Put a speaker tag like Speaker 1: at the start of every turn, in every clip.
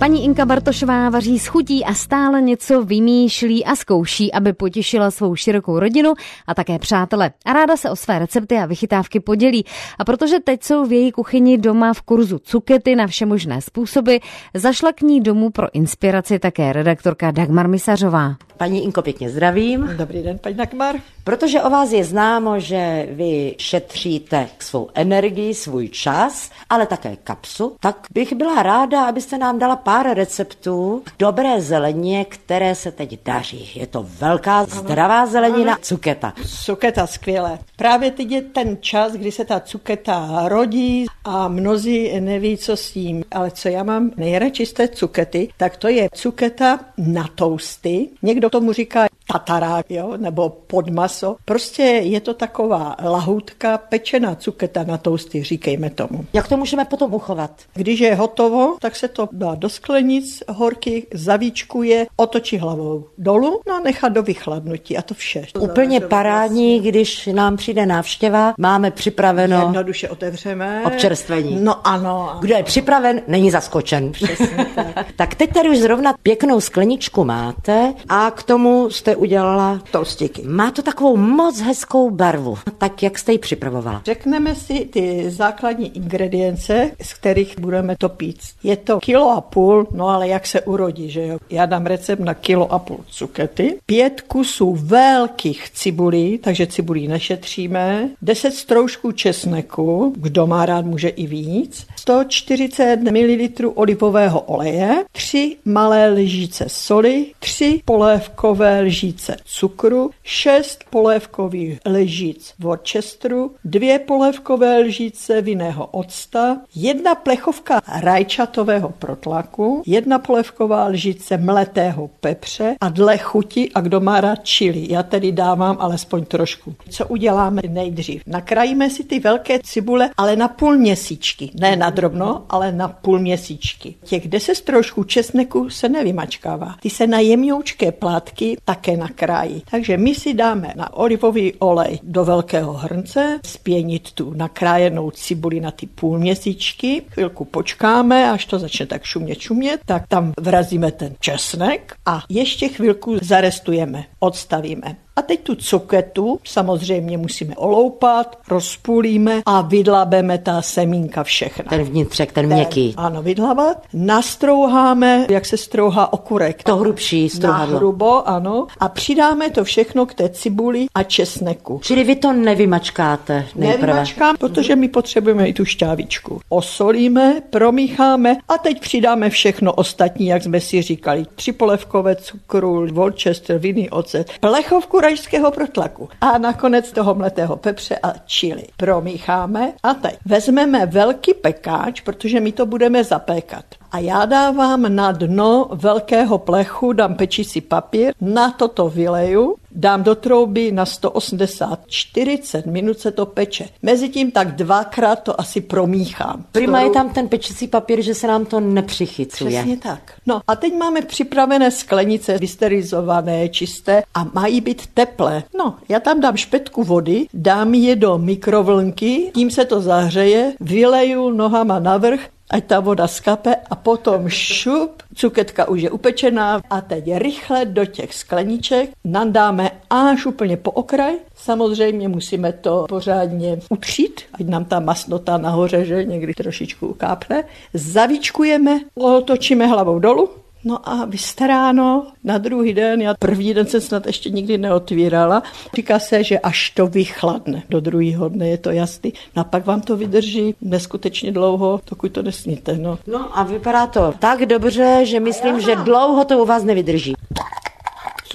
Speaker 1: Paní Inka Bartošová vaří s chutí a stále něco vymýšlí a zkouší, aby potěšila svou širokou rodinu a také přátele. A ráda se o své recepty a vychytávky podělí. A protože teď jsou v její kuchyni doma v kurzu cukety na všemožné způsoby, zašla k ní domů pro inspiraci také redaktorka Dagmar Misařová.
Speaker 2: Paní Inko, pěkně zdravím.
Speaker 3: Dobrý den, paní Dagmar.
Speaker 2: Protože o vás je známo, že vy šetříte svou energii, svůj čas, ale také kapsu, tak bych byla ráda, abyste nám dala pár receptů dobré zeleně, které se teď daří. Je to velká, zdravá zelenina, cuketa.
Speaker 3: Cuketa, skvěle. Právě teď je ten čas, kdy se ta cuketa rodí a mnozí neví, co s tím. Ale co já mám nejradši z té cukety, tak to je cuketa na tousty. Někdo tomu říká tatarák, jo, nebo podmaso. Prostě je to taková lahutka, pečená cuketa na tousty, říkejme tomu.
Speaker 2: Jak to můžeme potom uchovat?
Speaker 3: Když je hotovo, tak se to dá do sklenic horky, zavíčkuje, otočí hlavou dolů, no a nechá do vychladnutí a to vše. To
Speaker 2: Úplně parádní, když nám přijde návštěva, máme připraveno...
Speaker 3: Jednoduše otevřeme.
Speaker 2: Občerstvení.
Speaker 3: No ano.
Speaker 2: Kdo je připraven, není zaskočen.
Speaker 3: Přesně tak.
Speaker 2: tak teď tady už zrovna pěknou skleničku máte a k tomu jste udělala
Speaker 3: Toustíky.
Speaker 2: Má to takovou moc hezkou barvu. Tak jak jste ji připravovala?
Speaker 3: Řekneme si ty základní ingredience, z kterých budeme to pít. Je to kilo a půl, no ale jak se urodí, že jo? Já dám recept na kilo a půl cukety, pět kusů velkých cibulí, takže cibulí nešetříme, 10 stroužků česneku, kdo má rád, může i víc, 140 ml olivového oleje, 3 malé lžíce soli, 3 polévkové lžíce cukru, 6 polévkových lžíc Worcesteru, 2 polévkové lžíce vinného octa, jedna plechovka rajčatového protlaku, jedna polévková lžice mletého pepře a dle chuti a kdo má rád čili. Já tedy dávám alespoň trošku. Co uděláme nejdřív? Nakrájíme si ty velké cibule, ale na půl měsíčky. Ne na drobno, ale na půl měsíčky. Těch deset trošku česneku se nevymačkává. Ty se na jemňoučké plátky také nakrájí. Takže my si dáme na olivový olej do velkého hrnce, spěnit tu nakrájenou cibuli na ty půl měsíčky, chvilku počkáme, až to začne tak šumět, šumět, tak tam vrazíme ten česnek a ještě chvilku zarestujeme, odstavíme. A teď tu cuketu samozřejmě musíme oloupat, rozpůlíme a vydlabeme ta semínka všechna.
Speaker 2: Ten vnitřek, ten měkký.
Speaker 3: Ano, vydlabat. Nastrouháme, jak se strouhá okurek.
Speaker 2: To hrubší
Speaker 3: Na
Speaker 2: strouhadlo.
Speaker 3: hrubo, ano. A přidáme to všechno k té cibuli a česneku.
Speaker 2: Čili vy to nevymačkáte nejprve.
Speaker 3: Nevymačkám, protože my potřebujeme i tu šťávičku. Osolíme, promícháme a teď přidáme všechno ostatní, jak jsme si říkali. Tři polevkové cukru, Worcester, vinný ocet, plechovku rajského protlaku a nakonec toho mletého pepře a čili. Promícháme a teď vezmeme velký pekáč, protože my to budeme zapékat. A já dávám na dno velkého plechu, dám pečící papír, na toto vyleju, dám do trouby na 180, 40 minut se to peče. Mezitím tak dvakrát to asi promíchám.
Speaker 2: Prima je tam ten pečící papír, že se nám to nepřichycuje.
Speaker 3: Přesně tak. No a teď máme připravené sklenice, vysterizované, čisté a mají být teplé. No, já tam dám špetku vody, dám je do mikrovlnky, tím se to zahřeje, vyleju nohama navrch, ať ta voda skape a potom šup, cuketka už je upečená a teď rychle do těch skleniček nandáme až úplně po okraj. Samozřejmě musíme to pořádně utřít, ať nám ta masnota nahoře, že někdy trošičku ukápne. Zavíčkujeme, otočíme hlavou dolů, No a vystaráno na druhý den, já první den jsem snad ještě nikdy neotvírala, říká se, že až to vychladne do druhého dne, je to jasný. No a pak vám to vydrží neskutečně dlouho, dokud to nesníte. No.
Speaker 2: No a vypadá to tak dobře, že myslím, že dlouho to u vás nevydrží.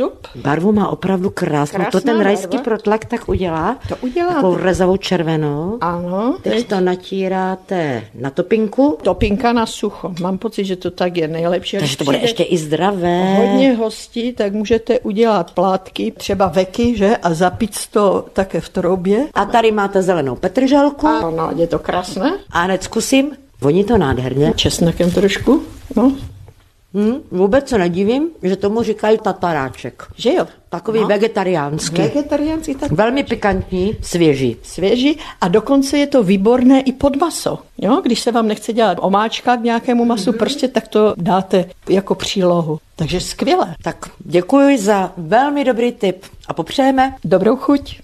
Speaker 3: Sup.
Speaker 2: Barvu má opravdu krásnou.
Speaker 3: Krásná
Speaker 2: to ten rajský
Speaker 3: barva.
Speaker 2: protlak tak udělá.
Speaker 3: To udělá.
Speaker 2: Takovou rezavou červenou.
Speaker 3: Ano,
Speaker 2: Teď to natíráte na topinku,
Speaker 3: Topinka na sucho. Mám pocit, že to tak je nejlepší.
Speaker 2: takže to bude ještě i zdravé.
Speaker 3: Hodně hostí, tak můžete udělat plátky, třeba veky, že? A zapít to také v troubě.
Speaker 2: A tady máte zelenou petrželku.
Speaker 3: Ano, je to krásné.
Speaker 2: A hned zkusím. Voní to nádherně.
Speaker 3: Česnekem trošku. No.
Speaker 2: Hmm, vůbec se nedivím, že tomu říkají tataráček.
Speaker 3: Že jo?
Speaker 2: Takový no. vegetariánský.
Speaker 3: Vegetariánský tak
Speaker 2: Velmi pikantní, svěží.
Speaker 3: svěží a dokonce je to výborné i pod maso. Jo? Když se vám nechce dělat omáčka k nějakému masu, mm-hmm. prostě tak to dáte jako přílohu. Takže skvěle.
Speaker 2: Tak děkuji za velmi dobrý tip a popřejeme
Speaker 3: Dobrou chuť.